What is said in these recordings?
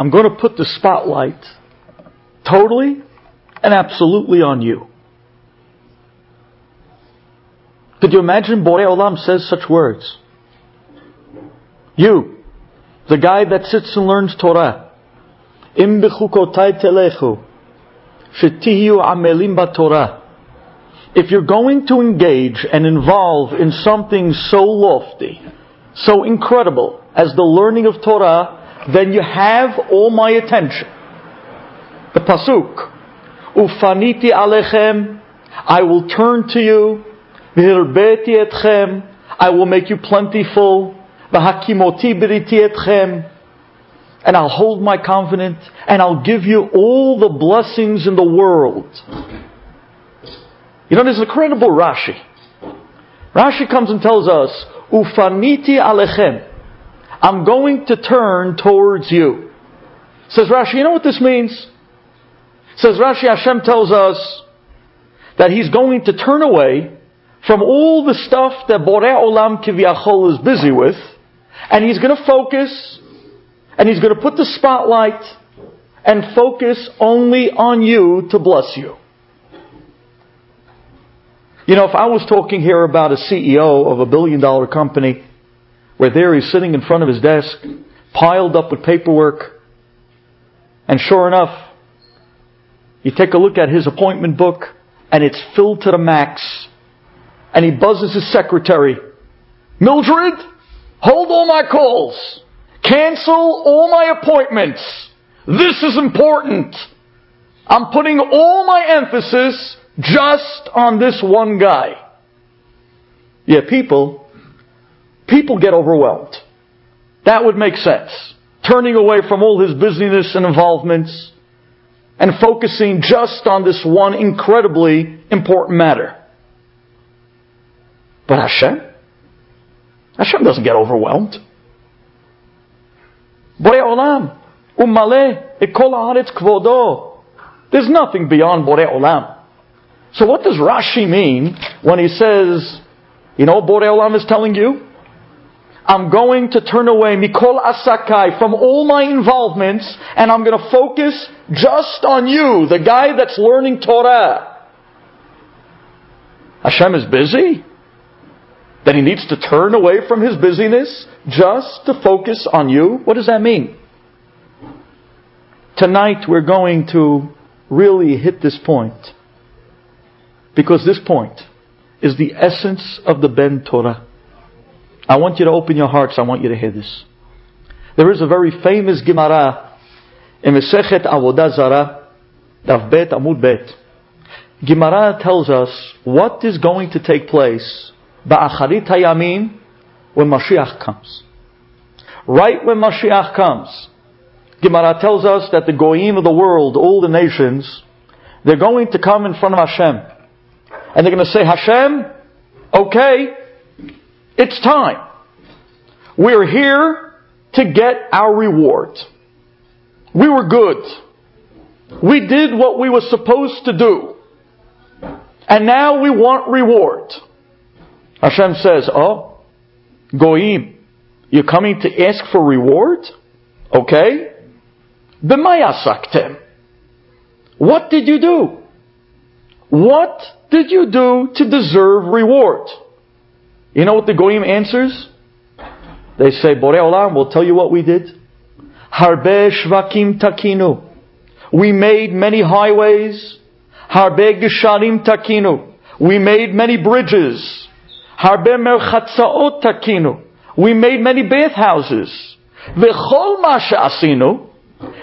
I'm going to put the spotlight totally and absolutely on you. Could you imagine Borei Olam says such words? You, the guy that sits and learns Torah, im bechukotai telechu, shetiyu amelim Torah. If you're going to engage and involve in something so lofty, so incredible as the learning of Torah, then you have all my attention. The pasuk, ufaniti alechem, I will turn to you, v'hirbeti etchem, I will make you plentiful, v'hakimoti beriti etchem, and I'll hold my covenant, and I'll give you all the blessings in the world. You know, there's incredible Rashi. Rashi comes and tells us, Ufaniti alechem. I'm going to turn towards you. Says Rashi, you know what this means? Says Rashi, Hashem tells us that He's going to turn away from all the stuff that Borei Olam Kivyachol is busy with, and He's going to focus, and He's going to put the spotlight and focus only on you to bless you. You know, if I was talking here about a CEO of a billion dollar company, where there he's sitting in front of his desk, piled up with paperwork, and sure enough, you take a look at his appointment book, and it's filled to the max, and he buzzes his secretary, Mildred, hold all my calls, cancel all my appointments. This is important. I'm putting all my emphasis just on this one guy. Yeah, people, people get overwhelmed. That would make sense. Turning away from all his busyness and involvements and focusing just on this one incredibly important matter. But Hashem? Hashem doesn't get overwhelmed. Borei Olam, Ummale, Ekol Haaretz Kvodo. There's nothing beyond Borei Olam. So what does Rashi mean when he says, you know, Borei Olam is telling you? I'm going to turn away Mikol Asakai from all my involvements and I'm going to focus just on you, the guy that's learning Torah. Hashem is busy? That he needs to turn away from his busyness just to focus on you? What does that mean? Tonight we're going to really hit this point. Because this point is the essence of the Ben Torah. I want you to open your hearts. I want you to hear this. There is a very famous Gemara in Mesechet Avodah Zarah, Daf Bet Amud Bet. Gemara tells us what is going to take place Ba'acharit Hayamim when Mashiach comes. Right when Mashiach comes, Gemara tells us that the Goyim of the world, all the nations, they're going to come in front of Hashem. And they're going to say, Hashem, okay, it's time. We're here to get our reward. We were good. We did what we were supposed to do. And now we want reward. Hashem says, Oh, Goyim, you're coming to ask for reward? Okay. B'mayasaktem. What did you do? What did you do to deserve reward? You know what the Goyim answers? They say, Borei Olam, we'll tell you what we did. Harbe shvakim takinu. We made many highways. Harbe gesharim takinu. We made many bridges. Harbe merchatzaot takinu. We made many bathhouses. V'chol ma asinu.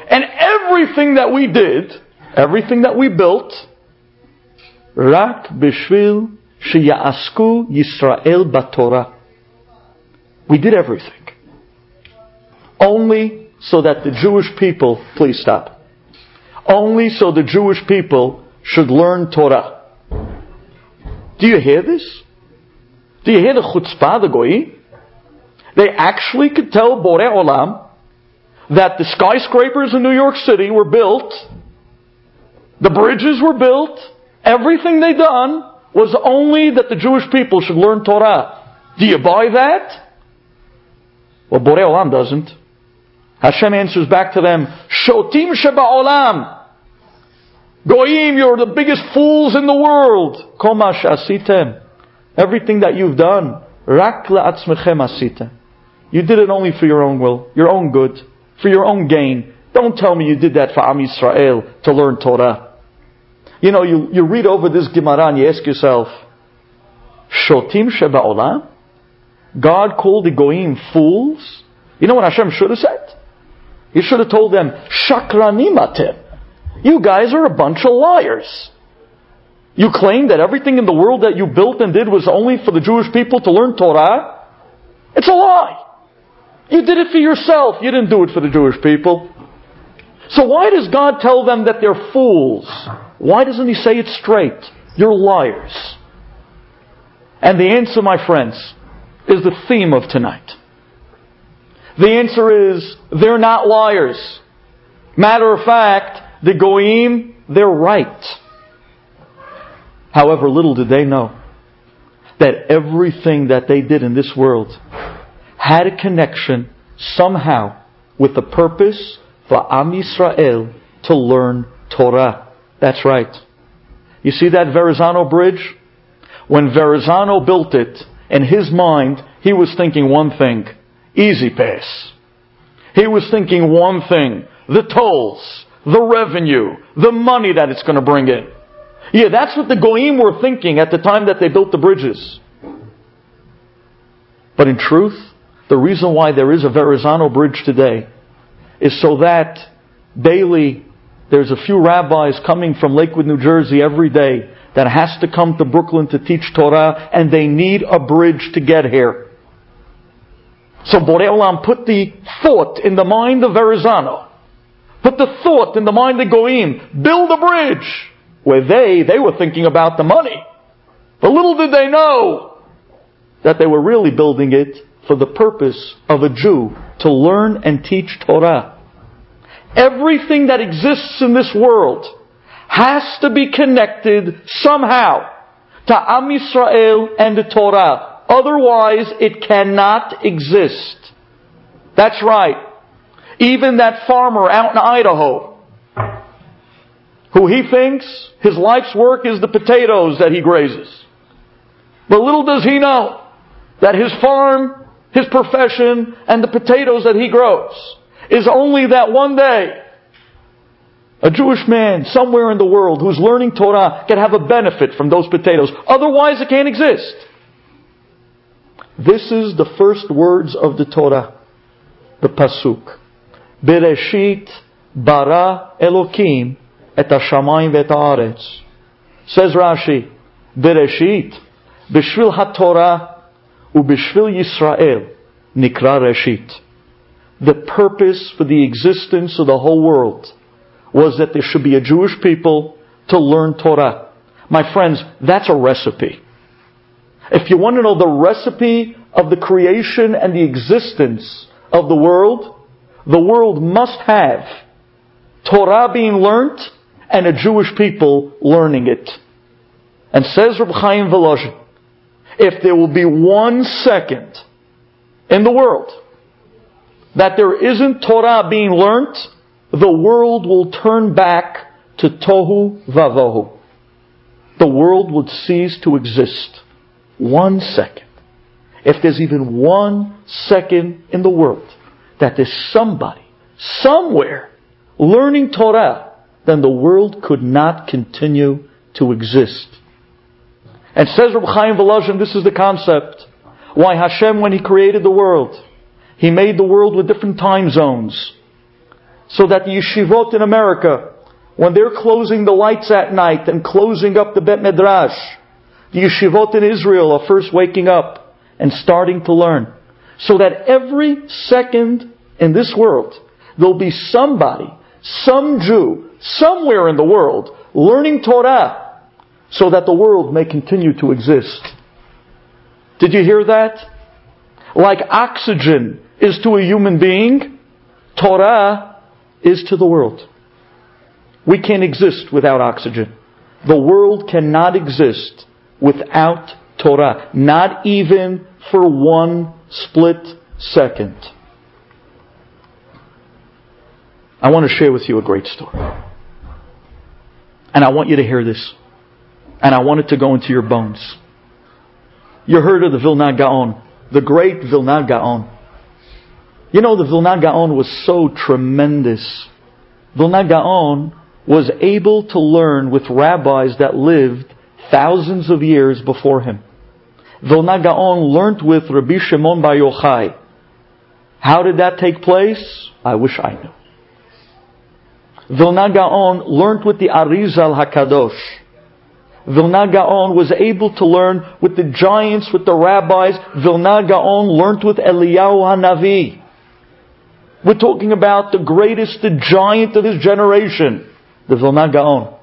And everything that we did, everything that we built, Rak bishvil sheyasku Yisrael batorah. We did everything. Only so that the Jewish people, please stop. Only so the Jewish people should learn Torah. Do you hear this? Do you hear the chutzpah, the goyi? They actually could tell Borei Olam that the skyscrapers in New York City were built, the bridges were built, Everything they done was only that the Jewish people should learn Torah. Do you buy that? Well, Borei Olam doesn't. Hashem answers back to them, Shotim Sheba Olam. Goyim, you're the biggest fools in the world. Komash asitem. Everything that you've done, rak le'atzmechem asita. You did it only for your own will, your own good, for your own gain. Don't tell me you did that for Am Yisrael to learn Torah. You know, you, you read over this Gemara and you ask yourself, Shotim Sheba'olam? God called the Goyim fools? You know what Hashem should have said? He should have told them, Shakranim atem. You guys are a bunch of liars. You claim that everything in the world that you built and did was only for the Jewish people to learn Torah? It's a lie. You did it for yourself. You didn't do it for the Jewish people. So why does God tell them that they're fools? Why doesn't He say it straight? You're liars. And the answer, my friends, is the theme of tonight. The answer is they're not liars. Matter of fact, the Goyim, they're right. However, little did they know that everything that they did in this world had a connection somehow with the purpose for Am Yisrael to learn Torah. That's right. You see that Verrazano bridge? When Verrazano built it, in his mind, he was thinking one thing E-ZPass. He was thinking one thing the tolls, the revenue, the money that it's going to bring in. Yeah, that's what the Goyim were thinking at the time that they built the bridges. But in truth, the reason why there is a Verrazano bridge today is so that daily there's a few rabbis coming from Lakewood, New Jersey every day that has to come to Brooklyn to teach Torah and they need a bridge to get here. So Borei Olam put the thought in the mind of Verrazano. Put the thought in the mind of Goyim. Build a bridge. Where they, they were thinking about the money. But little did they know that they were really building it for the purpose of a Jew to learn and teach Torah. Everything that exists in this world has to be connected somehow to Am Yisrael and the Torah. Otherwise, it cannot exist. That's right. Even that farmer out in Idaho, who he thinks his life's work is the potatoes that he grazes. But little does he know that his farm his profession, and the potatoes that he grows is only that one day a Jewish man somewhere in the world who's learning Torah can have a benefit from those potatoes. Otherwise, it can't exist. This is the first words of the Torah, the Pasuk. Bereshit bara Elokim et hashamayim. Says Rashi, Bereshit, b'shvil ha-Torah Ubishvil Yisrael Nikra Reshit. The purpose for the existence of the whole world was that there should be a Jewish people to learn Torah. My friends, that's a recipe. If you want to know the recipe of the creation and the existence of the world, the world must have Torah being learnt and a Jewish people learning it. And says Reb Chaim Volozhin, if there will be one second in the world that there isn't Torah being learnt, the world will turn back to Tohu Vavohu. The world would cease to exist. One second. If there's even one second in the world that there's somebody, somewhere, learning Torah, then the world could not continue to exist. And says Reb Chaim Volozhin, this is the concept. Why Hashem, when He created the world, He made the world with different time zones. So that the yeshivot in America, when they're closing the lights at night and closing up the Bet Midrash, the yeshivot in Israel are first waking up and starting to learn. So that every second in this world, there'll be somebody, some Jew, somewhere in the world, learning Torah so that the world may continue to exist. Did you hear that? Like oxygen is to a human being, Torah is to the world. We can't exist without oxygen. The world cannot exist without Torah, not even for one split second. I want to share with you a great story. And I want you to hear this. And I want it to go into your bones. You heard of the Vilna Gaon, the great Vilna Gaon. You know, the Vilna Gaon was so tremendous. Vilna Gaon was able to learn with rabbis that lived thousands of years before him. Vilna Gaon learned with Rabbi Shimon Bar Yochai. How did that take place? I wish I knew. Vilna Gaon learned with the Arizal HaKadosh. Vilna Gaon was able to learn with the giants, with the rabbis. Vilna Gaon learned with Eliyahu Hanavi. We're talking about the greatest, the giant of his generation, the Vilna Gaon.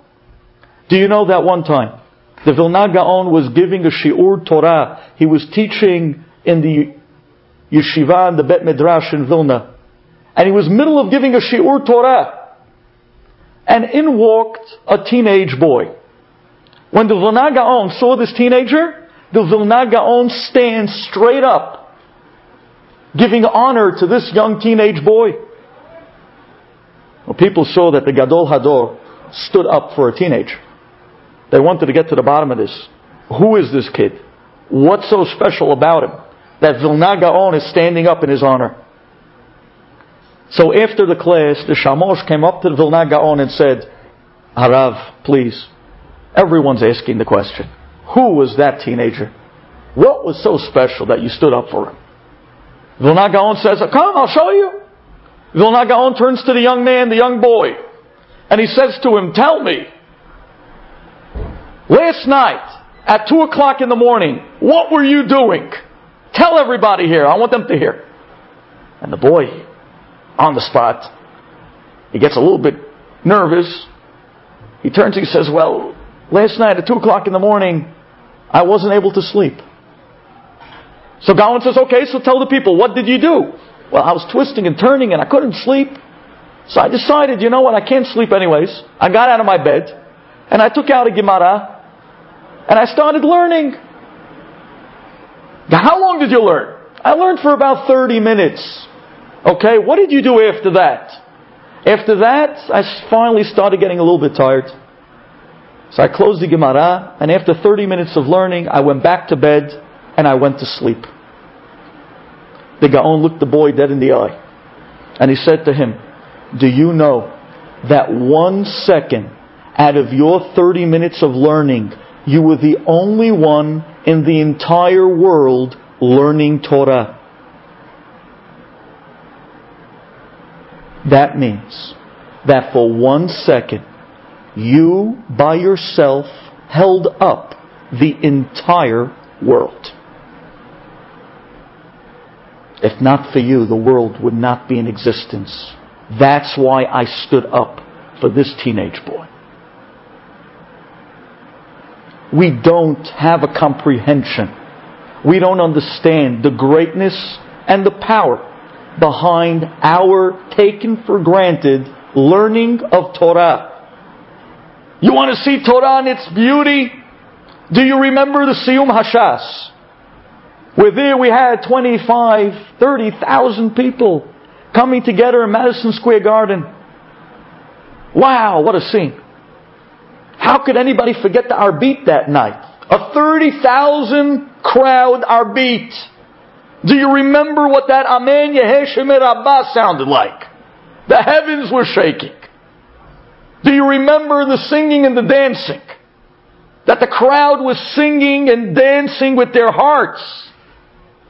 Do you know that one time? The Vilna Gaon was giving a Shiur Torah. He was teaching in the yeshiva and the Bet Midrash in Vilna. And he was middle of giving a Shiur Torah. And in walked a teenage boy. When the Vilna Gaon saw this teenager, the Vilna Gaon stands straight up, giving honor to this young teenage boy. Well, people saw that the Gadol Hador stood up for a teenager. They wanted to get to the bottom of this. Who is this kid? What's so special about him that Vilna Gaon is standing up in his honor? So after the class, the Shamosh came up to the Vilna Gaon and said, Harav, please, Everyone's asking the question Who was that teenager? What was so special that you stood up for him? Vilna Gaon says, Come, I'll show you. Vilna Gaon turns to the young man, the young boy, and he says to him, Tell me, last night at 2 o'clock in the morning, what were you doing? Tell everybody here. I want them to hear. And the boy, on the spot, he gets a little bit nervous. He turns and he says, Well, Last night at 2 o'clock in the morning, I wasn't able to sleep. So Gaon says, okay, so tell the people, what did you do? Well, I was twisting and turning and I couldn't sleep. So I decided, you know what, I can't sleep anyways. I got out of my bed and I took out a Gemara and I started learning. Now, how long did you learn? I learned for about 30 minutes. Okay, what did you do after that? After that, I finally started getting a little bit tired. So I closed the Gemara, and after 30 minutes of learning, I went back to bed and I went to sleep. The Gaon looked the boy dead in the eye, and he said to him, Do you know that one second out of your 30 minutes of learning, you were the only one in the entire world learning Torah? That means that for one second, you by yourself held up the entire world. If not for you, the world would not be in existence. That's why I stood up for this teenage boy. We don't have a comprehension. We don't understand the greatness and the power behind our taken for granted learning of Torah. You want to see Torah and its beauty? Do you remember the Siyum Hashas? Where there we had 25, 30,000 people coming together in Madison Square Garden. Wow, what a scene. How could anybody forget the Arbit that night? A 30,000 crowd Arbit. Do you remember what that Amen Yehei Shmei Rabbah sounded like? The heavens were shaking. Do you remember the singing and the dancing? That the crowd was singing and dancing with their hearts.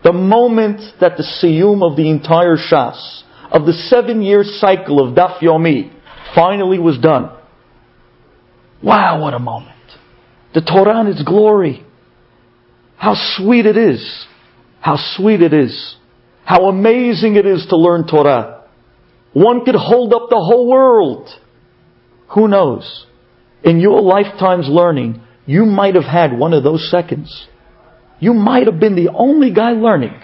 The moment that the siyum of the entire Shas, of the seven year cycle of Daf Yomi, finally was done. Wow, what a moment. The Torah and its glory. How sweet it is. How sweet it is. How amazing it is to learn Torah. One could hold up the whole world. Who knows? In your lifetime's learning, you might have had one of those seconds. You might have been the only guy learning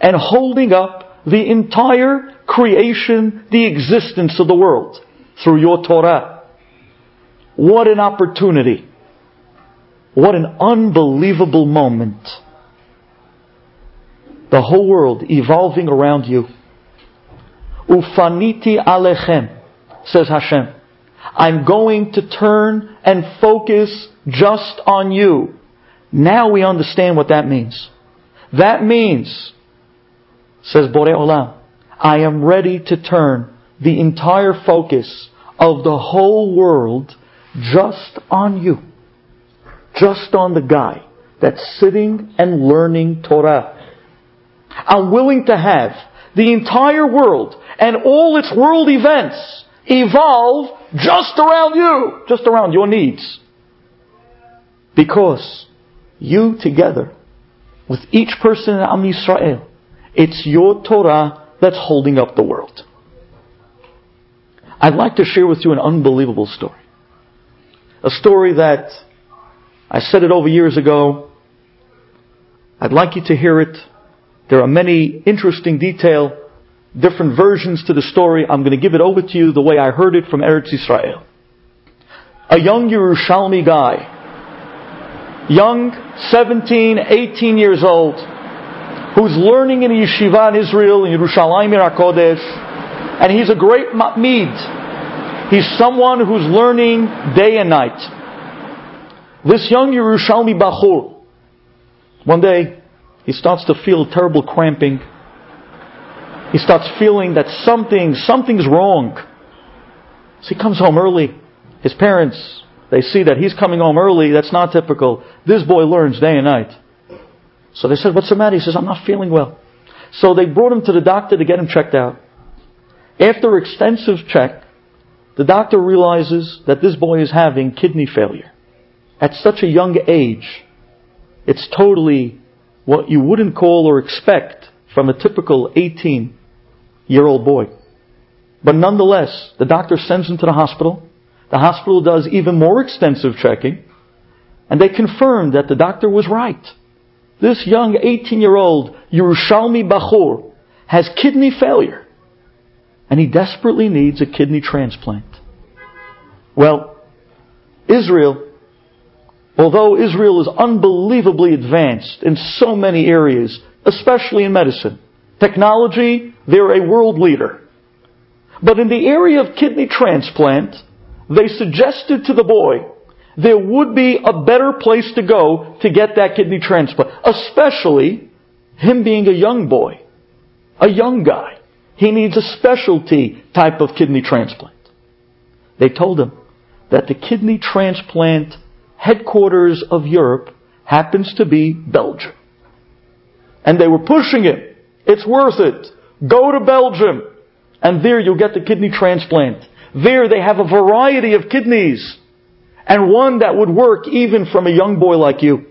and holding up the entire creation, the existence of the world through your Torah. What an opportunity. What an unbelievable moment. The whole world evolving around you. Ufaniti alechem. says Hashem. I'm going to turn and focus just on you. Now we understand what that means. That means, says Borei Olam, I am ready to turn the entire focus of the whole world just on you. Just on the guy that's sitting and learning Torah. I'm willing to have the entire world and all its world events evolve just around you, just around your needs. Because you together with each person in Am Yisrael, it's your Torah that's holding up the world. I'd like to share with you an unbelievable story. A story that I said it over years ago. I'd like you to hear it. There are many interesting detail, different versions to the story. I'm going to give it over to you the way I heard it from Eretz Israel. A young Yerushalmi guy young, 17, 18 years old, who's learning in yeshiva in Israel, in Yerushalayim HaKodesh, and he's a great masmid. He's someone who's learning day and night. This young Yerushalmi Bachur, one day, he starts to feel terrible cramping. He starts feeling that something, something's wrong. So he comes home early. His parents they see that he's coming home early. That's not typical. This boy learns day and night. So they said, What's the matter? He says, I'm not feeling well. So they brought him to the doctor to get him checked out. After extensive check, the doctor realizes that this boy is having kidney failure. At such a young age, it's totally what you wouldn't call or expect from a typical 18 year old boy. But nonetheless, the doctor sends him to the hospital. The hospital does even more extensive checking, and they confirm that the doctor was right. This young 18 year old Yerushalmi Bachur has kidney failure, and he desperately needs a kidney transplant. Well, Israel, although Israel is unbelievably advanced in so many areas, especially in medicine, technology, they're a world leader. But in the area of kidney transplant, they suggested to the boy there would be a better place to go to get that kidney transplant, especially him being a young boy, a young guy. He needs a specialty type of kidney transplant. They told him that the kidney transplant headquarters of Europe happens to be Belgium. And they were pushing it. It's worth it. Go to Belgium. And there you'll get the kidney transplant. There they have a variety of kidneys and one that would work even from a young boy like you.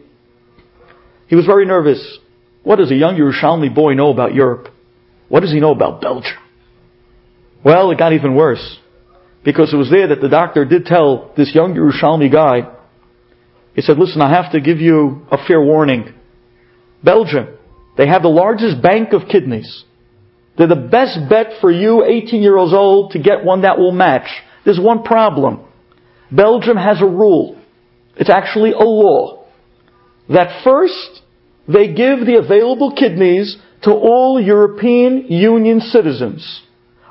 He was very nervous. What does a young Yerushalmi boy know about Europe? What does he know about Belgium? Well, it got even worse. Because it was there that the doctor did tell this young Yerushalmi guy, he said, listen, I have to give you a fair warning. Belgium, they have the largest bank of kidneys. They're the best bet for you, 18 years old, to get one that will match. There's one problem. Belgium has a rule. It's actually a law. That first, they give the available kidneys to all European Union citizens.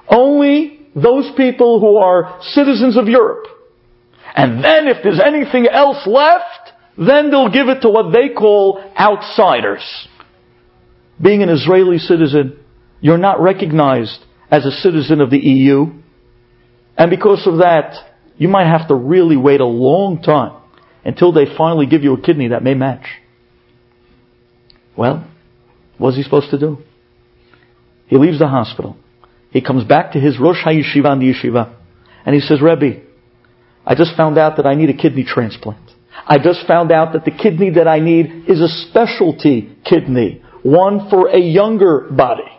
Only those people who are citizens of Europe. And then if there's anything else left, then they'll give it to what they call outsiders. Being an Israeli citizen, you're not recognized as a citizen of the EU. And because of that, you might have to really wait a long time until they finally give you a kidney that may match. Well, what's he supposed to do? He leaves the hospital. He comes back to his Rosh HaYeshiva and the yeshiva. And he says, Rebbe, I just found out that I need a kidney transplant. I just found out that the kidney that I need is a specialty kidney, one for a younger body.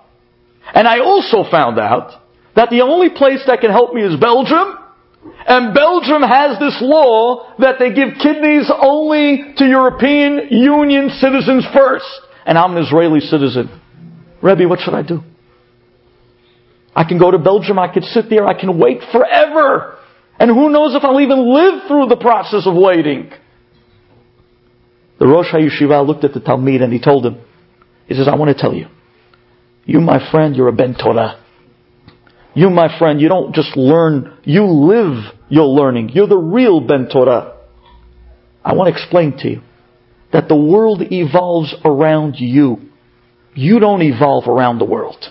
And I also found out that the only place that can help me is Belgium. And Belgium has this law that they give kidneys only to European Union citizens first. And I'm an Israeli citizen. Rebbe, what should I do? I can go to Belgium, I could sit there, I can wait forever. And who knows if I'll even live through the process of waiting. The Rosh HaYeshiva looked at the Talmid and he told him, he says, I want to tell you, you, my friend, you're a Ben Torah. You, my friend, you don't just learn, you live your learning. You're the real Ben Torah. I want to explain to you that the world evolves around you. You don't evolve around the world.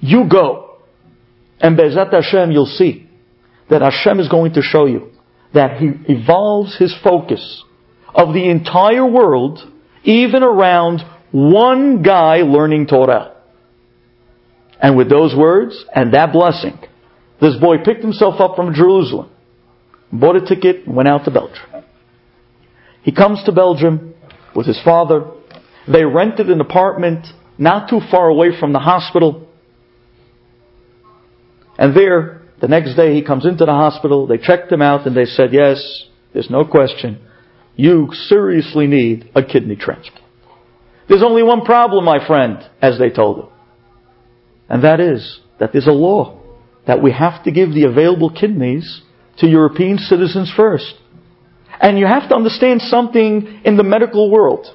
You go. And B'ezrat Hashem, you'll see that Hashem is going to show you that He evolves His focus of the entire world even around one guy learning Torah. And with those words and that blessing, this boy picked himself up from Jerusalem, bought a ticket, and went out to Belgium. He comes to Belgium with his father. They rented an apartment not too far away from the hospital. And there, the next day, he comes into the hospital. They checked him out and they said, Yes, there's no question. You seriously need a kidney transplant. There's only one problem, my friend, as they told him. And that is that there's a law that we have to give the available kidneys to European citizens first. And you have to understand something in the medical world.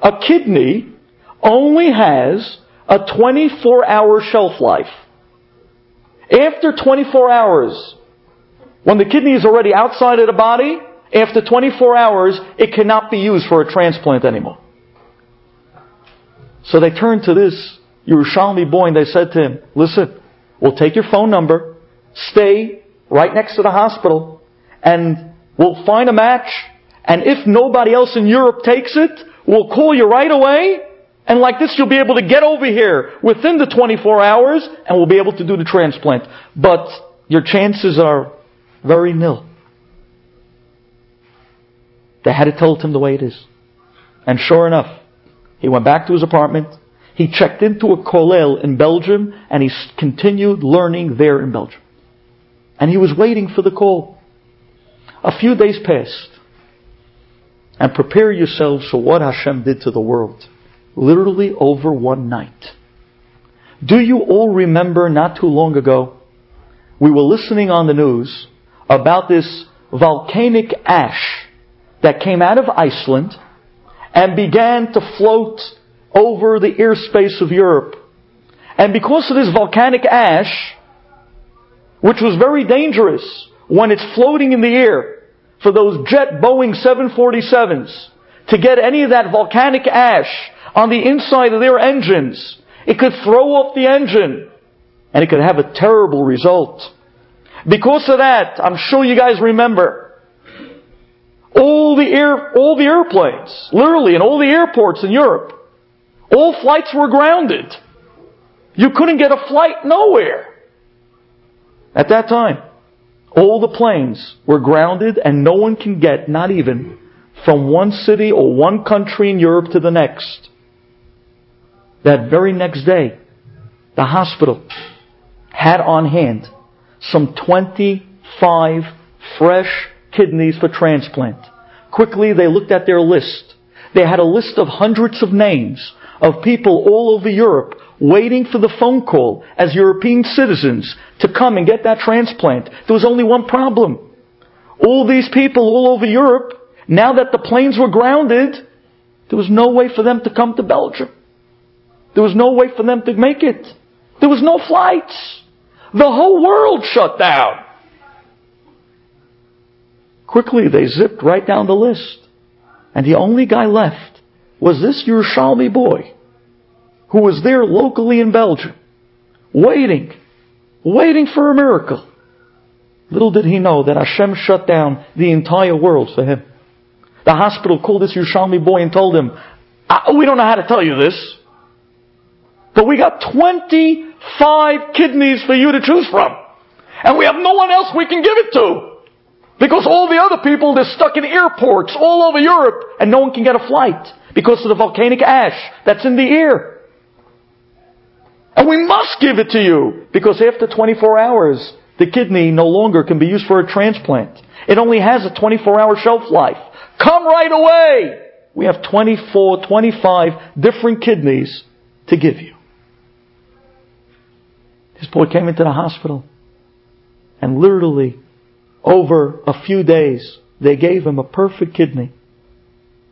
A kidney only has a 24 hour shelf life. After 24 hours, when the kidney is already outside of the body, after 24 hours, it cannot be used for a transplant anymore. So they turned to this Yerushalmi boy and they said to him, listen, we'll take your phone number, stay right next to the hospital, and we'll find a match, and if nobody else in Europe takes it, we'll call you right away, and like this you'll be able to get over here within the 24 hours, and we'll be able to do the transplant. But your chances are very nil. They had to tell him the way it is. And sure enough, he went back to his apartment, he checked into a kollel in Belgium and he continued learning there in Belgium. And he was waiting for the call. A few days passed. And prepare yourselves for what Hashem did to the world. Literally over one night. Do you all remember not too long ago, we were listening on the news about this volcanic ash that came out of Iceland and began to float over the airspace of Europe. And because of this volcanic ash, which was very dangerous when it's floating in the air for those jet Boeing 747s, to get any of that volcanic ash on the inside of their engines, it could throw off the engine and it could have a terrible result. Because of that, I'm sure you guys remember, all the air, all the airplanes, literally in all the airports in Europe, all flights were grounded. You couldn't get a flight nowhere. At that time, all the planes were grounded and no one can get, not even, from one city or one country in Europe to the next. That very next day, the hospital had on hand some 25 fresh kidneys for transplant. Quickly, they looked at their list. They had a list of hundreds of names of people all over Europe waiting for the phone call as European citizens to come and get that transplant. There was only one problem. All these people all over Europe, now that the planes were grounded, there was no way for them to come to Belgium. There was no way for them to make it. There was no flights. The whole world shut down. Quickly, they zipped right down the list. And the only guy left was this Yerushalmi boy who was there locally in Belgium, waiting, waiting for a miracle. Little did he know that Hashem shut down the entire world for him. The hospital called this Yerushalmi boy and told him, ah, we don't know how to tell you this, but we got 25 kidneys for you to choose from. And we have no one else we can give it to. Because all the other people, they're stuck in airports all over Europe and no one can get a flight because of the volcanic ash that's in the air. And we must give it to you because after 24 hours, the kidney no longer can be used for a transplant. It only has a 24 hour shelf life. Come right away! We have 24, 25 different kidneys to give you. This boy came into the hospital and literally over a few days they gave him a perfect kidney.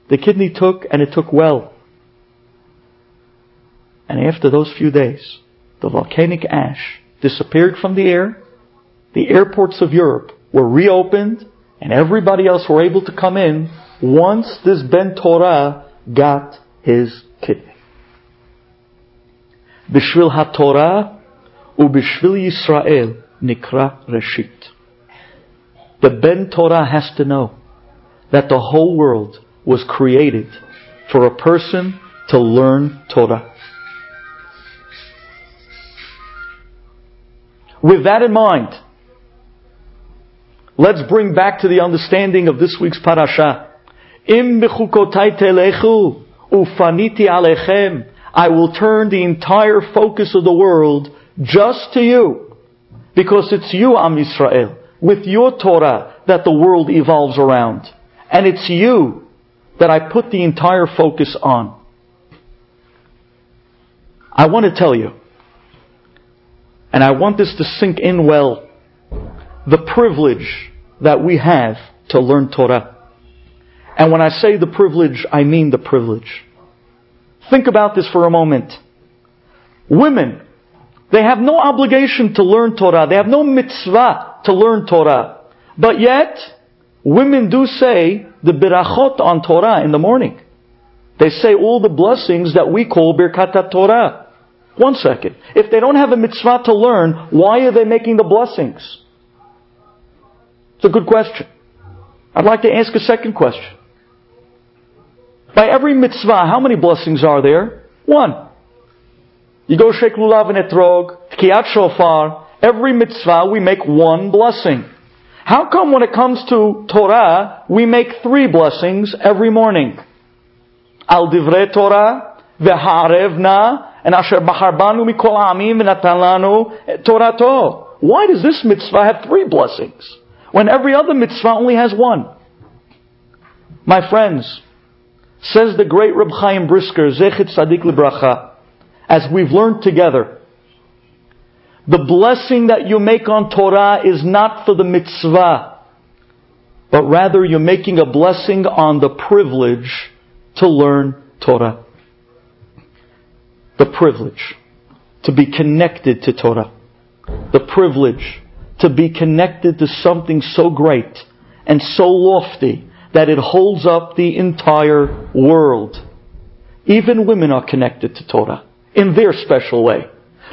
The kidney took and it took well. And after those few days, the volcanic ash disappeared from the air. The airports of Europe were reopened and everybody else were able to come in once this Ben Torah got his kidney. Bishvil HaTorah uBishvil Yisrael nikra reshit. The Ben Torah has to know that the whole world was created for a person to learn Torah. With that in mind, let's bring back to the understanding of this week's parasha. Im telechu ufaniti alechem. I will turn the entire focus of the world just to you. Because it's you, Am Yisrael, with your Torah that the world evolves around. And it's you that I put the entire focus on. I want to tell you, and I want this to sink in well, the privilege that we have to learn Torah. And when I say the privilege, I mean the privilege. Think about this for a moment. Women, they have no obligation to learn Torah. They have no mitzvah to learn Torah. But yet, women do say the birachot on Torah in the morning. They say all the blessings that we call Birkat Torah. One second. If they don't have a mitzvah to learn, why are they making the blessings? It's a good question. I'd like to ask a second question. By every mitzvah, how many blessings are there? One. You go shake lulav and etrog, kiyat shofar, every mitzvah we make one blessing. How come when it comes to Torah, we make three blessings every morning? Al divrei Torah, v'ha'arevna, and asher bacharbanu mikol amim v'natalanu torato. Why does this mitzvah have three blessings? When every other mitzvah only has one. My friends, says the great Reb Chaim Brisker, Zecher Sadik Libracha, as we've learned together, the blessing that you make on Torah is not for the mitzvah, but rather you're making a blessing on the privilege to learn Torah. The privilege to be connected to Torah. The privilege to be connected to something so great and so lofty that it holds up the entire world. Even women are connected to Torah in their special way.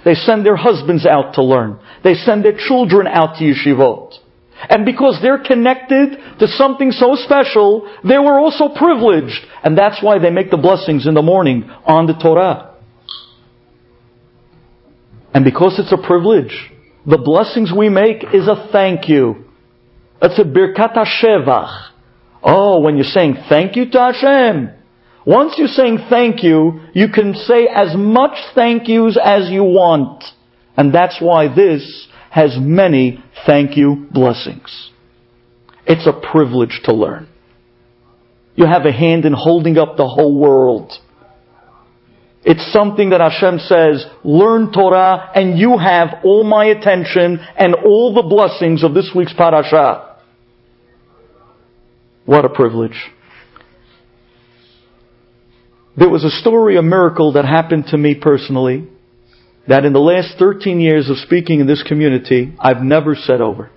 They send their husbands out to learn. They send their children out to yeshivot. And because they're connected to something so special, they were also privileged. And that's why they make the blessings in the morning on the Torah. And because it's a privilege, the blessings we make is a thank you. It's a birkat shevach. Oh, when you're saying thank you to Hashem, once you're saying thank you, you can say as much thank yous as you want. And that's why this has many thank you blessings. It's a privilege to learn. You have a hand in holding up the whole world. It's something that Hashem says, learn Torah and you have all my attention and all the blessings of this week's parasha. What a privilege. There was a story, a miracle that happened to me personally that in the last 13 years of speaking in this community, I've never said over.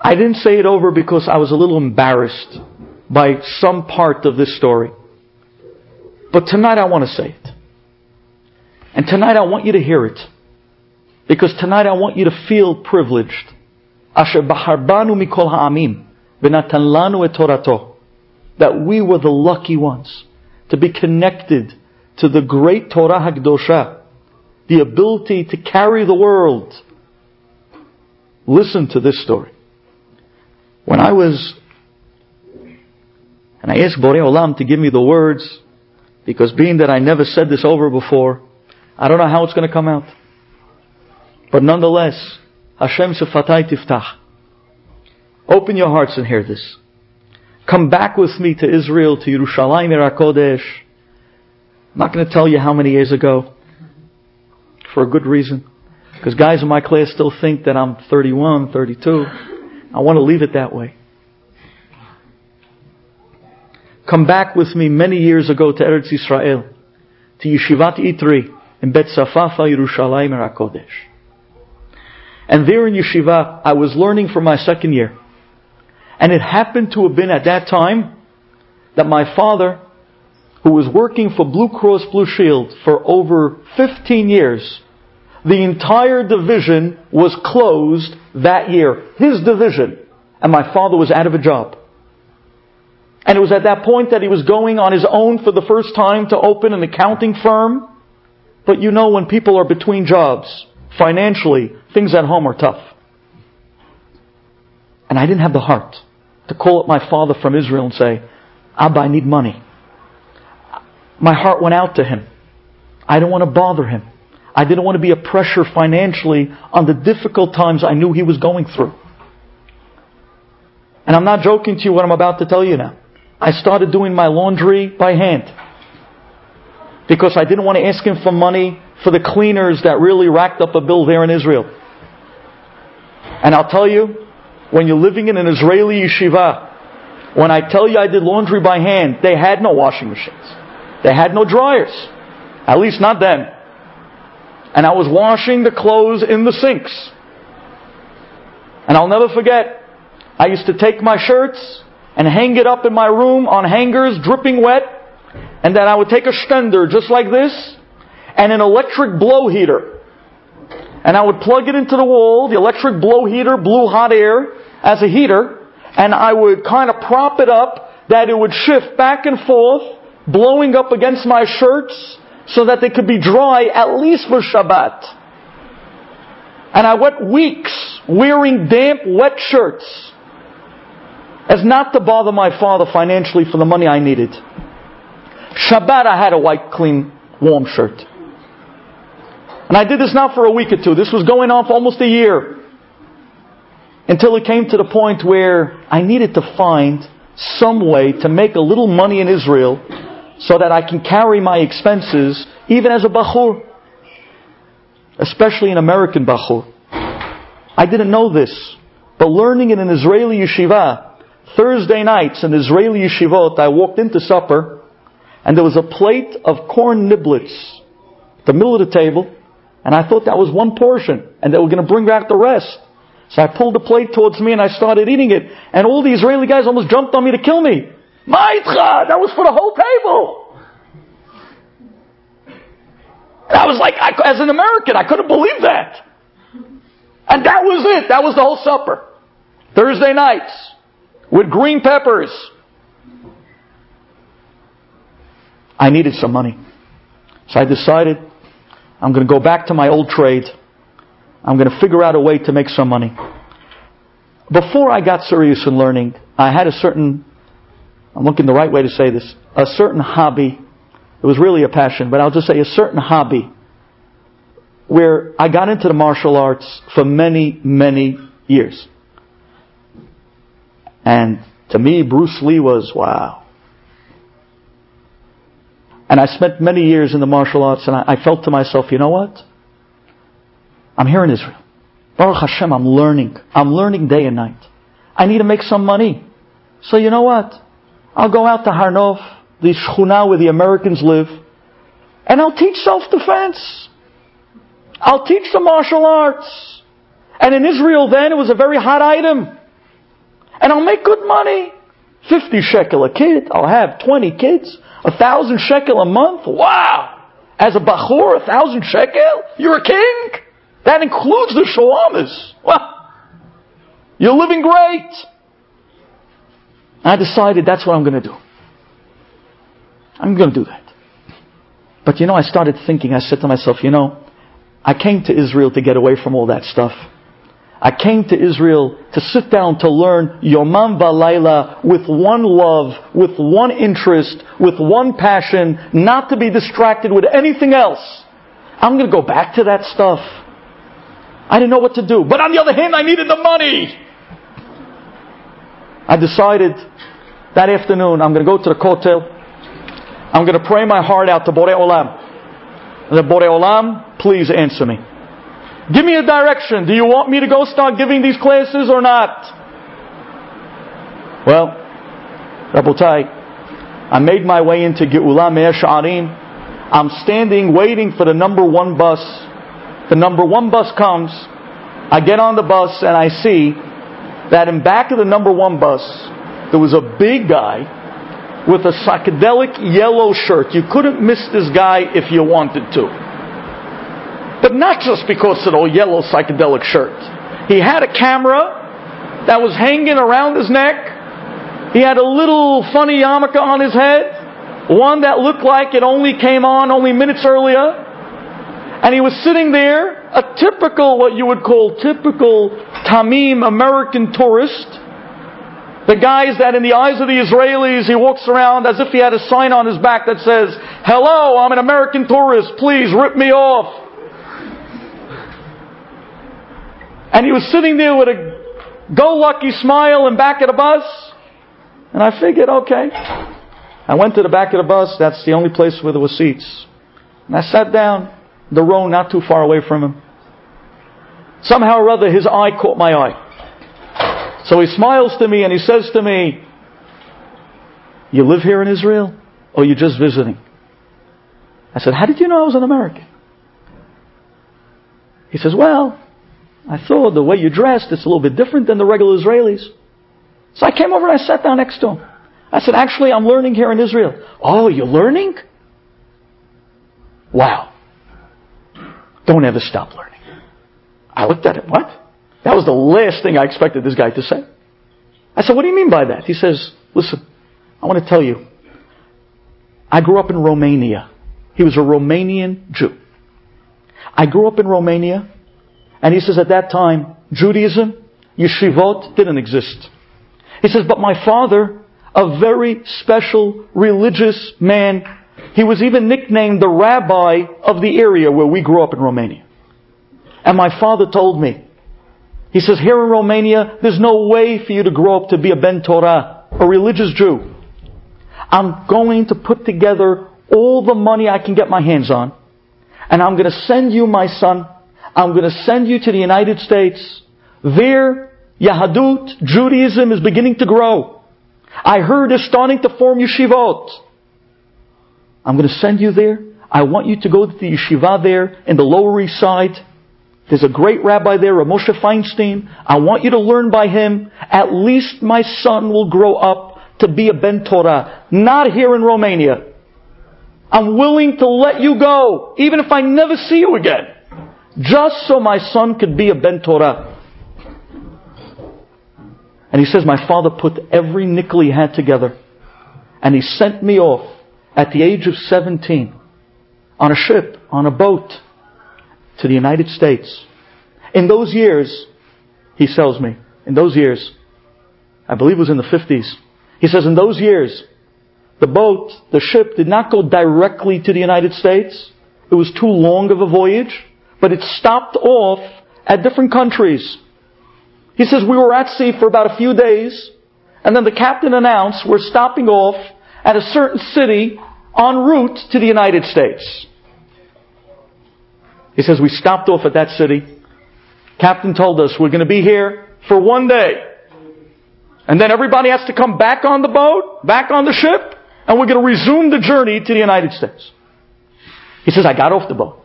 I didn't say it over because I was a little embarrassed by some part of this story. But tonight I want to say it. And tonight I want you to hear it. Because tonight I want you to feel privileged. Asher baharbanu mikol ha'amim lanu et torato that we were the lucky ones to be connected to the great Torah HaKedosha, the ability to carry the world. Listen to this story. When I was, and I asked Borei Olam to give me the words, because being that I never said this over before, I don't know how it's going to come out. But nonetheless, Hashem Sefatai Tiftach. Open your hearts and hear this. Come back with me to Israel, to Yerushalayim Kodesh. I'm not going to tell you how many years ago, for a good reason. Because guys in my class still think that I'm 31, 32. I want to leave it that way. Come back with me many years ago to Eretz Israel, to Yeshivat Itri in Bet Safafa, Yerushalayim HaKodesh. And there in yeshiva, I was learning for my second year. And it happened to have been at that time that my father, who was working for Blue Cross Blue Shield for over 15 years, the entire division was closed that year. His division. And my father was out of a job. And it was at that point that he was going on his own for the first time to open an accounting firm. But you know when people are between jobs, financially, things at home are tough. And I didn't have the heart to call up my father from Israel and say, Abba, I need money. My heart went out to him. I didn't want to bother him. I didn't want to be a pressure financially on the difficult times I knew he was going through. And I'm not joking to you what I'm about to tell you now. I started doing my laundry by hand. Because I didn't want to ask him for money for the cleaners that really racked up a bill there in Israel. And I'll tell you, when you're living in an Israeli yeshiva, when I tell you I did laundry by hand, they had no washing machines. They had no dryers. At least not then. And I was washing the clothes in the sinks. And I'll never forget, I used to take my shirts and hang it up in my room on hangers, dripping wet, and then I would take a stender just like this, and an electric blow heater. And I would plug it into the wall, the electric blow heater blew hot air as a heater, and I would kind of prop it up that it would shift back and forth, blowing up against my shirts so that they could be dry at least for Shabbat. And I went weeks wearing damp, wet shirts as not to bother my father financially for the money I needed. Shabbat I had a white, clean, warm shirt. And I did this not for a week or two. This was going on for almost a year. Until it came to the point where I needed to find some way to make a little money in Israel so that I can carry my expenses even as a bachur. Especially an American bachur. I didn't know this. But learning in an Israeli yeshiva Thursday nights in Israeli yeshivot, I walked into supper, and there was a plate of corn niblets at the middle of the table, and I thought that was one portion, and they were going to bring back the rest. So I pulled the plate towards me and I started eating it, and all the Israeli guys almost jumped on me to kill me. Maitcha! That was for the whole table! And I was like, I, as an American, I couldn't believe that. And that was it. That was the whole supper. Thursday nights with green peppers. I needed some money. So I decided I'm going to go back to my old trade. I'm going to figure out a way to make some money. Before I got serious in learning, I had a certain, I'm looking the right way to say this, a certain hobby. It was really a passion, but I'll just say a certain hobby where I got into the martial arts for many, many years. And to me, Bruce Lee was wow. And I spent many years in the martial arts, and I, I felt to myself, you know what? I'm here in Israel. Baruch Hashem, I'm learning. I'm learning day and night. I need to make some money. So you know what? I'll go out to Har Nof, the shchuna where the Americans live, and I'll teach self-defense. I'll teach the martial arts. And in Israel then, it was a very hot item and I'll make good money. 50 shekel a kid. I'll have 20 kids. A thousand shekel a month. Wow. As a bachur, a thousand shekel? You're a king? That includes the shalamas. Well, you're living great. I decided that's what I'm going to do. I'm going to do that. But you know, I started thinking, I said to myself, you know, I came to Israel to get away from all that stuff. I came to Israel to sit down to learn Yomam Valayla with one love, with one interest, with one passion, not to be distracted with anything else. I'm going to go back to that stuff. I didn't know what to do. But on the other hand, I needed the money. I decided that afternoon I'm going to go to the Kotel. I'm going to pray my heart out to Borei Olam. The Borei Olam, please answer me. Give me a direction. Do you want me to go start giving these classes or not? Well, Rabotai, I made my way into Geula Me'er. I'm standing waiting for the number one bus. The number one bus comes. I get on the bus and I see that in back of the number one bus, there was a big guy with a psychedelic yellow shirt. You couldn't miss this guy if you wanted to. But not just because of the yellow psychedelic shirt. He had a camera that was hanging around his neck. He had a little funny yarmulke on his head one that looked like it only came on only minutes earlier. And he was sitting there, a typical, what you would call typical Tamim American tourist. The guys that in the eyes of the Israelis, he walks around as if he had a sign on his back that says, Hello, I'm an American tourist, please rip me off. And he was sitting there with a go lucky smile and back of the bus. And I figured, okay, I went to the back of the bus. That's the only place where there were seats. And I sat down, the row not too far away from him. Somehow or other, his eye caught my eye. So he smiles to me and he says to me, You live here in Israel? Or you just visiting? I said, How did you know I was an American? He says, Well, I thought the way you dressed, it's a little bit different than the regular Israelis. So I came over and I sat down next to him. I said, actually, I'm learning here in Israel. Oh, you're learning? Wow. Don't ever stop learning. I looked at him. What? That was the last thing I expected this guy to say. I said, what do you mean by that? He says, listen, I want to tell you. I grew up in Romania. He was a Romanian Jew. I grew up in Romania, and he says at that time, Judaism, yeshivot, didn't exist. He says, but my father a very special religious man. He was even nicknamed the rabbi of the area where we grew up in Romania. And my father told me, he says, here in Romania, there's no way for you to grow up to be a Ben Torah, a religious Jew. I'm going to put together all the money I can get my hands on, and I'm going to send you my son. I'm going to send you to the United States. There, Yahadut, Judaism is beginning to grow. I heard they're starting to form yeshivot. I'm going to send you there. I want you to go to the yeshiva there in the Lower East Side. There's a great rabbi there, Moshe Feinstein. I want you to learn by him. At least my son will grow up to be a Ben Torah. Not here in Romania. I'm willing to let you go, even if I never see you again. Just so my son could be a Ben Torah. And he says, My father put every nickel he had together and he sent me off at the age of 17 on a ship, on a boat to the United States. In those years, he tells me, in those years, I believe it was in the 50s, he says, in those years, the boat, the ship did not go directly to the United States. It was too long of a voyage, but it stopped off at different countries. He says, We were at sea for about a few days, and then the captain announced we're stopping off at a certain city en route to the United States. He says, We stopped off at that city. Captain told us we're going to be here for one day. And then everybody has to come back on the boat, back on the ship, and we're going to resume the journey to the United States. He says, I got off the boat.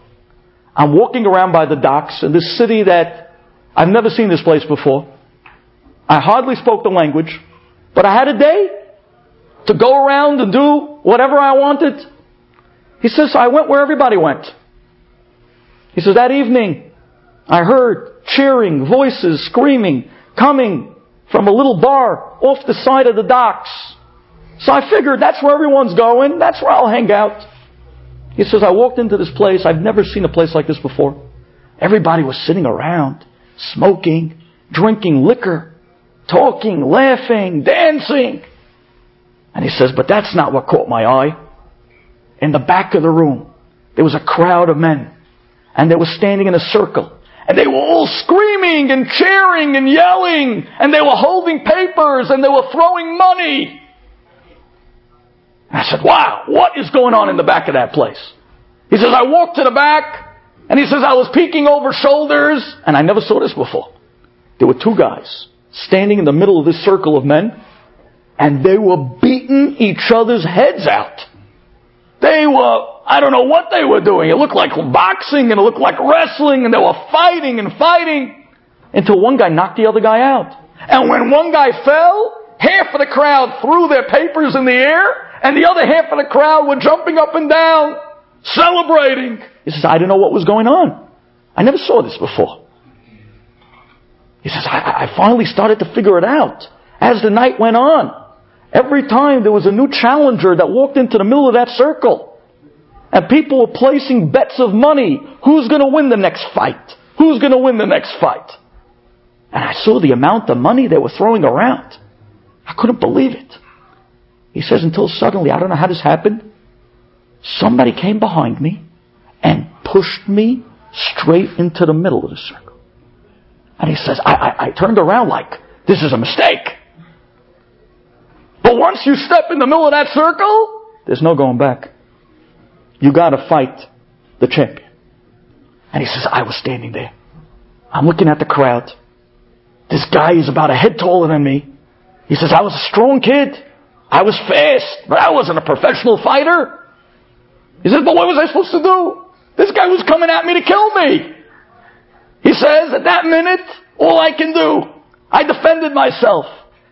I'm walking around by the docks in this city that I've never seen this place before. I hardly spoke the language, but I had a day to go around and do whatever I wanted. He says, I went where everybody went. He says, that evening, I heard cheering, voices, screaming, coming from a little bar off the side of the docks. So I figured that's where everyone's going. That's where I'll hang out. He says, I walked into this place. I've never seen a place like this before. Everybody was sitting around smoking, drinking liquor, talking, laughing, dancing. And he says, but that's not what caught my eye. In the back of the room, there was a crowd of men. And they were standing in a circle. And they were all screaming and cheering and yelling. And they were holding papers and they were throwing money. And I said, wow, what is going on in the back of that place? He says, I walked to the back and he says, I was peeking over shoulders, and I never saw this before. There were two guys standing in the middle of this circle of men, and they were beating each other's heads out. They were I don't know what they were doing. It looked like boxing and it looked like wrestling and they were fighting and fighting until one guy knocked the other guy out. And when one guy fell, half of the crowd threw their papers in the air and the other half of the crowd were jumping up and down, celebrating. He says, I didn't know what was going on. I never saw this before. He says, I, I finally started to figure it out as the night went on. Every time there was a new challenger that walked into the middle of that circle. And people were placing bets of money. Who's going to win the next fight? Who's going to win the next fight? And I saw the amount of money they were throwing around. I couldn't believe it. He says, until suddenly, I don't know how this happened, somebody came behind me and pushed me straight into the middle of the circle. And he says, I, I, I turned around like, this is a mistake. But once you step in the middle of that circle, there's no going back. You gotta fight the champion. And he says, I was standing there. I'm looking at the crowd. This guy is about a head taller than me. He says, I was a strong kid. I was fast, but I wasn't a professional fighter. He says, but what was I supposed to do? This guy was coming at me to kill me. He says, at that minute, all I can do, I defended myself.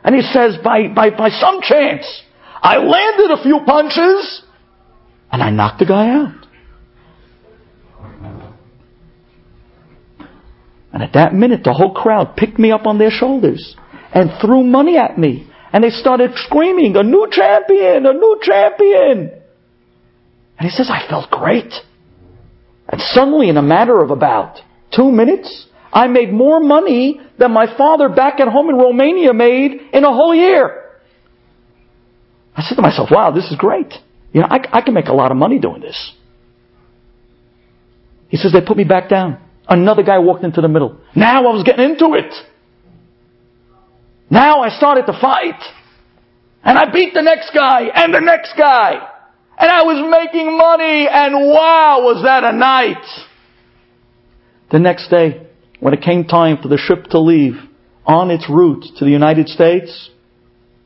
And he says, by, by, by some chance, I landed a few punches and I knocked the guy out. And at that minute, the whole crowd picked me up on their shoulders and threw money at me. And they started screaming, a new champion, a new champion. And he says, I felt great. And suddenly, in a matter of about two minutes, I made more money than my father back at home in Romania made in a whole year. I said to myself, wow, this is great. You know, I, I can make a lot of money doing this. He says, they put me back down. Another guy walked into the middle. Now I was getting into it. Now I started to fight. And I beat the next guy and the next guy. And I was making money and wow, was that a night. The next day, when it came time for the ship to leave on its route to the United States,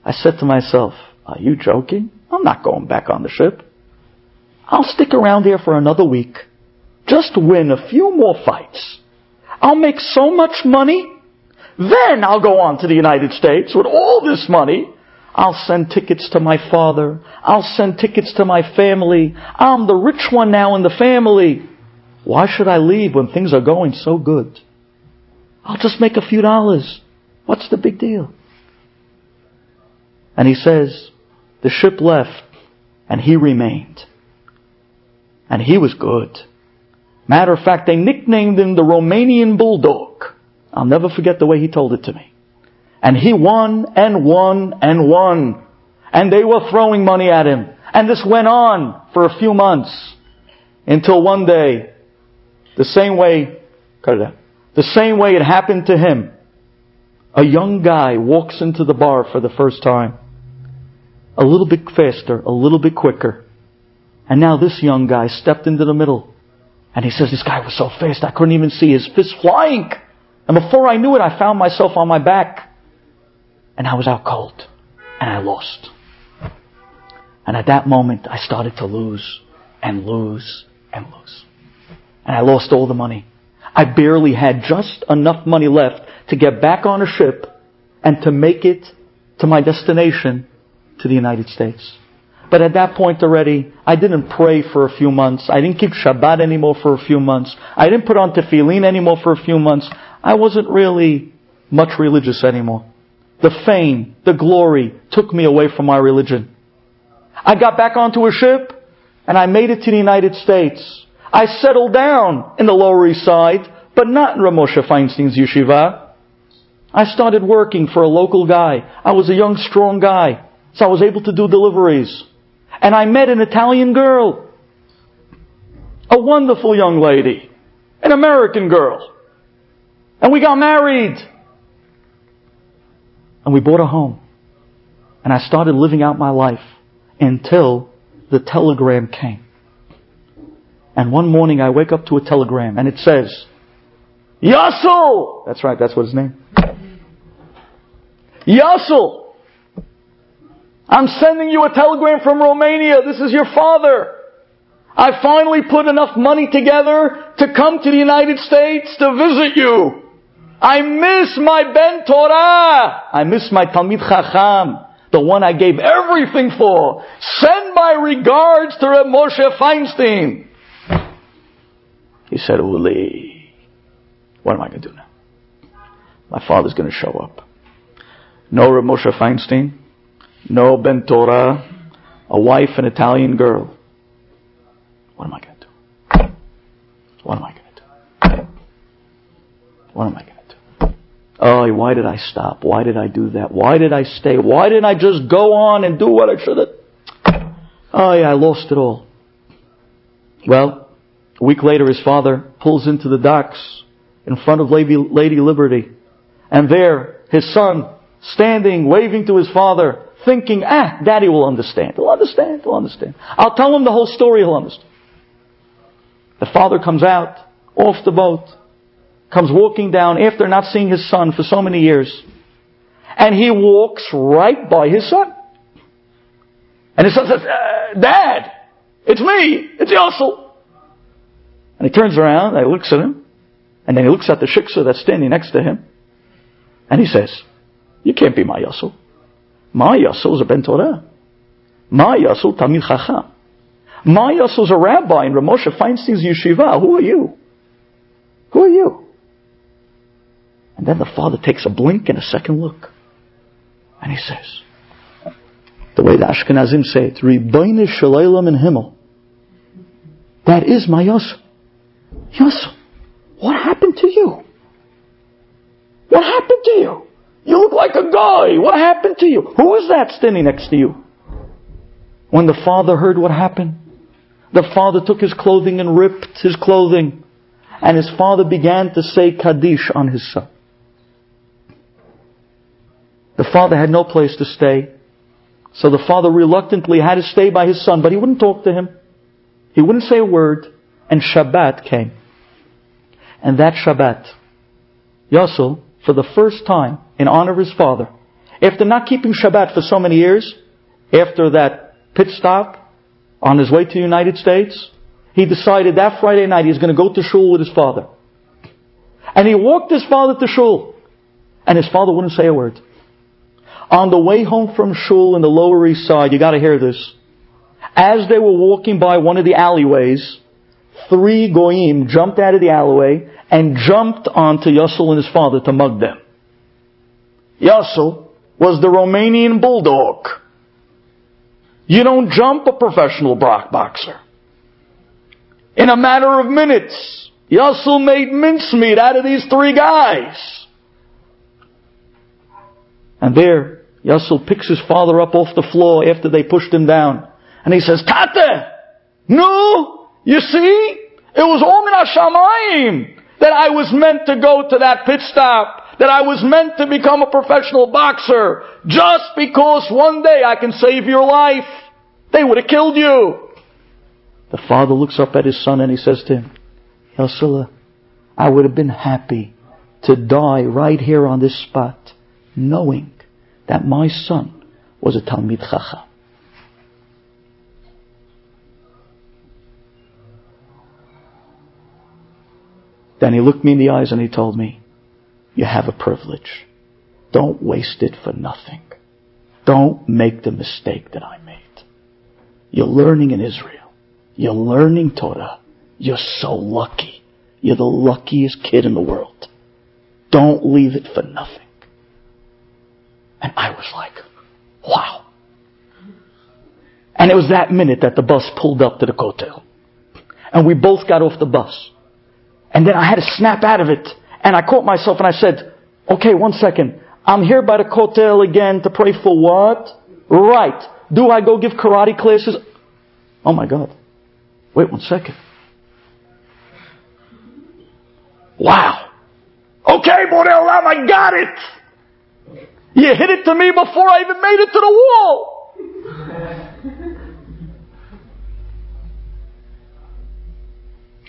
I said to myself, Are you joking? I'm not going back on the ship. I'll stick around here for another week. Just win a few more fights. I'll make so much money. Then I'll go on to the United States with all this money. I'll send tickets to my father. I'll send tickets to my family. I'm the rich one now in the family. Why should I leave when things are going so good? I'll just make a few dollars. What's the big deal? And he says, the ship left and he remained. And he was good. Matter of fact, they nicknamed him the Romanian Bulldog. I'll never forget the way he told it to me. And he won and won and won. And they were throwing money at him. And this went on for a few months. Until one day, the same way, cut it out. The same way it happened to him. A young guy walks into the bar for the first time. A little bit faster, a little bit quicker. And now this young guy stepped into the middle. And he says, this guy was so fast I couldn't even see his fist flying. And before I knew it, I found myself on my back. And I was out cold. And I lost. And at that moment, I started to lose and lose and lose. And I lost all the money. I barely had just enough money left to get back on a ship and to make it to my destination to the United States. But at that point already, I didn't pray for a few months. I didn't keep Shabbat anymore for a few months. I didn't put on tefillin anymore for a few months. I wasn't really much religious anymore. The fame, the glory took me away from my religion. I got back onto a ship and I made it to the United States. I settled down in the Lower East Side, but not in Ramosha Feinstein's yeshiva. I started working for a local guy. I was a young, strong guy, so I was able to do deliveries. And I met an Italian girl. A wonderful young lady. An American girl. And we got married. And we bought a home. And I started living out my life until the telegram came. And one morning I wake up to a telegram and it says, Yassel! That's right, that's what his name. Yassel! I'm sending you a telegram from Romania. This is your father. I finally put enough money together to come to the United States to visit you. I miss my Ben Torah. I miss my Talmid Chacham, the one I gave everything for. Send my regards to Reb Moshe Feinstein. He said, Uli, what am I going to do now? My father's going to show up. No Reb Moshe Feinstein, no Ben Torah, a wife, an Italian girl. What am I going to do? What am I going to do? What am I going to do? Oh, why did I stop? Why did I do that? Why did I stay? Why didn't I just go on and do what I should have? Oh yeah, I lost it all. Well, a week later his father pulls into the docks in front of Lady, Liberty. And there, his son, standing, waving to his father, thinking, ah, daddy will understand. He'll understand, he'll understand. I'll tell him the whole story, he'll understand. The father comes out, off the boat, comes walking down after not seeing his son for so many years. And he walks right by his son. And his son says, uh, Dad, it's me, it's Yossel. And he turns around and he looks at him. And then he looks at the shiksa that's standing next to him. And he says, You can't be my Yossel. My Yossel is a Ben Torah. My Yossel, Talmid Chacham. My Yossel is a rabbi in Ramosha Feinstein's yeshiva. Who are you? Who are you? And then the father takes a blink and a second look. And he says, the way the Ashkenazim say it, Riboine Shalaylam in Himmel. That is my Yossel. Yossel, what happened to you? What happened to you? You look like a guy. What happened to you? Who is that standing next to you? When the father heard what happened, the father took his clothing and ripped his clothing. And his father began to say Kaddish on his son. The father had no place to stay. So the father reluctantly had to stay by his son, but he wouldn't talk to him. He wouldn't say a word. And Shabbat came. And that Shabbat, Yossel, for the first time, in honor of his father, after not keeping Shabbat for so many years, after that pit stop on his way to the United States, he decided that Friday night he's going to go to shul with his father. And he walked his father to shul. And his father wouldn't say a word. On the way home from shul in the Lower East Side, you gotta hear this. As they were walking by one of the alleyways, three goyim jumped out of the alleyway and jumped onto Yossel and his father to mug them. Yossel was the Romanian bulldog. You don't jump a professional Brock boxer. In a matter of minutes, Yossel made mincemeat out of these three guys. And there, Yossel picks his father up off the floor after they pushed him down. And he says, Tate! No! You see? It was Omin Hashamayim that I was meant to go to that pit stop, that I was meant to become a professional boxer, just because one day I can save your life. They would have killed you. The father looks up at his son and he says to him, Yosela, I would have been happy to die right here on this spot, knowing that my son was a Talmid Chacham. Then he looked me in the eyes and he told me, You have a privilege. Don't waste it for nothing. Don't make the mistake that I made. You're learning in Israel. You're learning Torah. You're so lucky. You're the luckiest kid in the world. Don't leave it for nothing. And I was like, wow. And it was that minute that the bus pulled up to the Kotel. And we both got off the bus. And then I had to snap out of it. And I caught myself and I said, okay, one second. I'm here by the Kotel again to pray for what? Right. Do I go give karate classes? Oh my God. Wait one second. Wow. Okay, Borel I got it. You hit it to me before I even made it to the wall.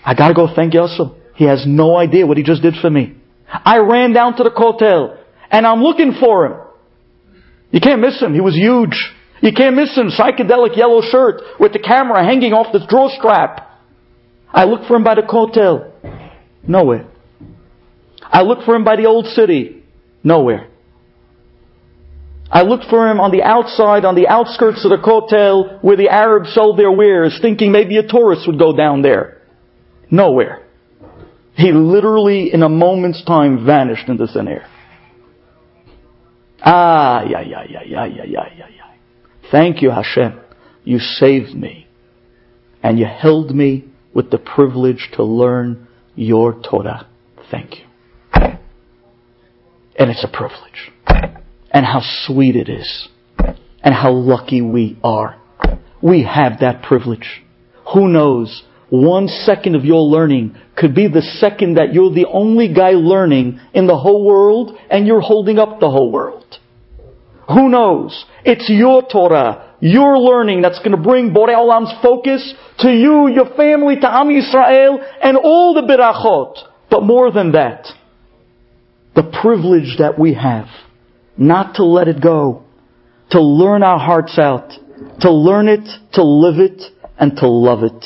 I gotta go thank Yosef. He has no idea what he just did for me. I ran down to the Kotel and I'm looking for him. You can't miss him. He was huge. You can't miss him, psychedelic yellow shirt with the camera hanging off the draw strap. I look for him by the Kotel. Nowhere. I look for him by the old city. Nowhere. I looked for him on the outside, on the outskirts of the Kotel where the Arabs sold their wares, thinking maybe a tourist would go down there. Nowhere. He literally, in a moment's time, vanished into thin air. Ah, yeah, yeah, yeah, yeah, yeah, yeah, yeah, yeah. Thank you, Hashem. You saved me. And you held me with the privilege to learn your Torah. Thank you. And it's a privilege and how sweet it is and how lucky we are. We have that privilege. Who knows? One second of your learning could be the second that you're the only guy learning in the whole world and you're holding up the whole world. Who knows? It's your Torah, your learning that's going to bring Borei Olam's focus to you, your family, to Am Yisrael, and all the birachot. But more than that, the privilege that we have not to let it go, to learn our hearts out, to learn it, to live it, and to love it.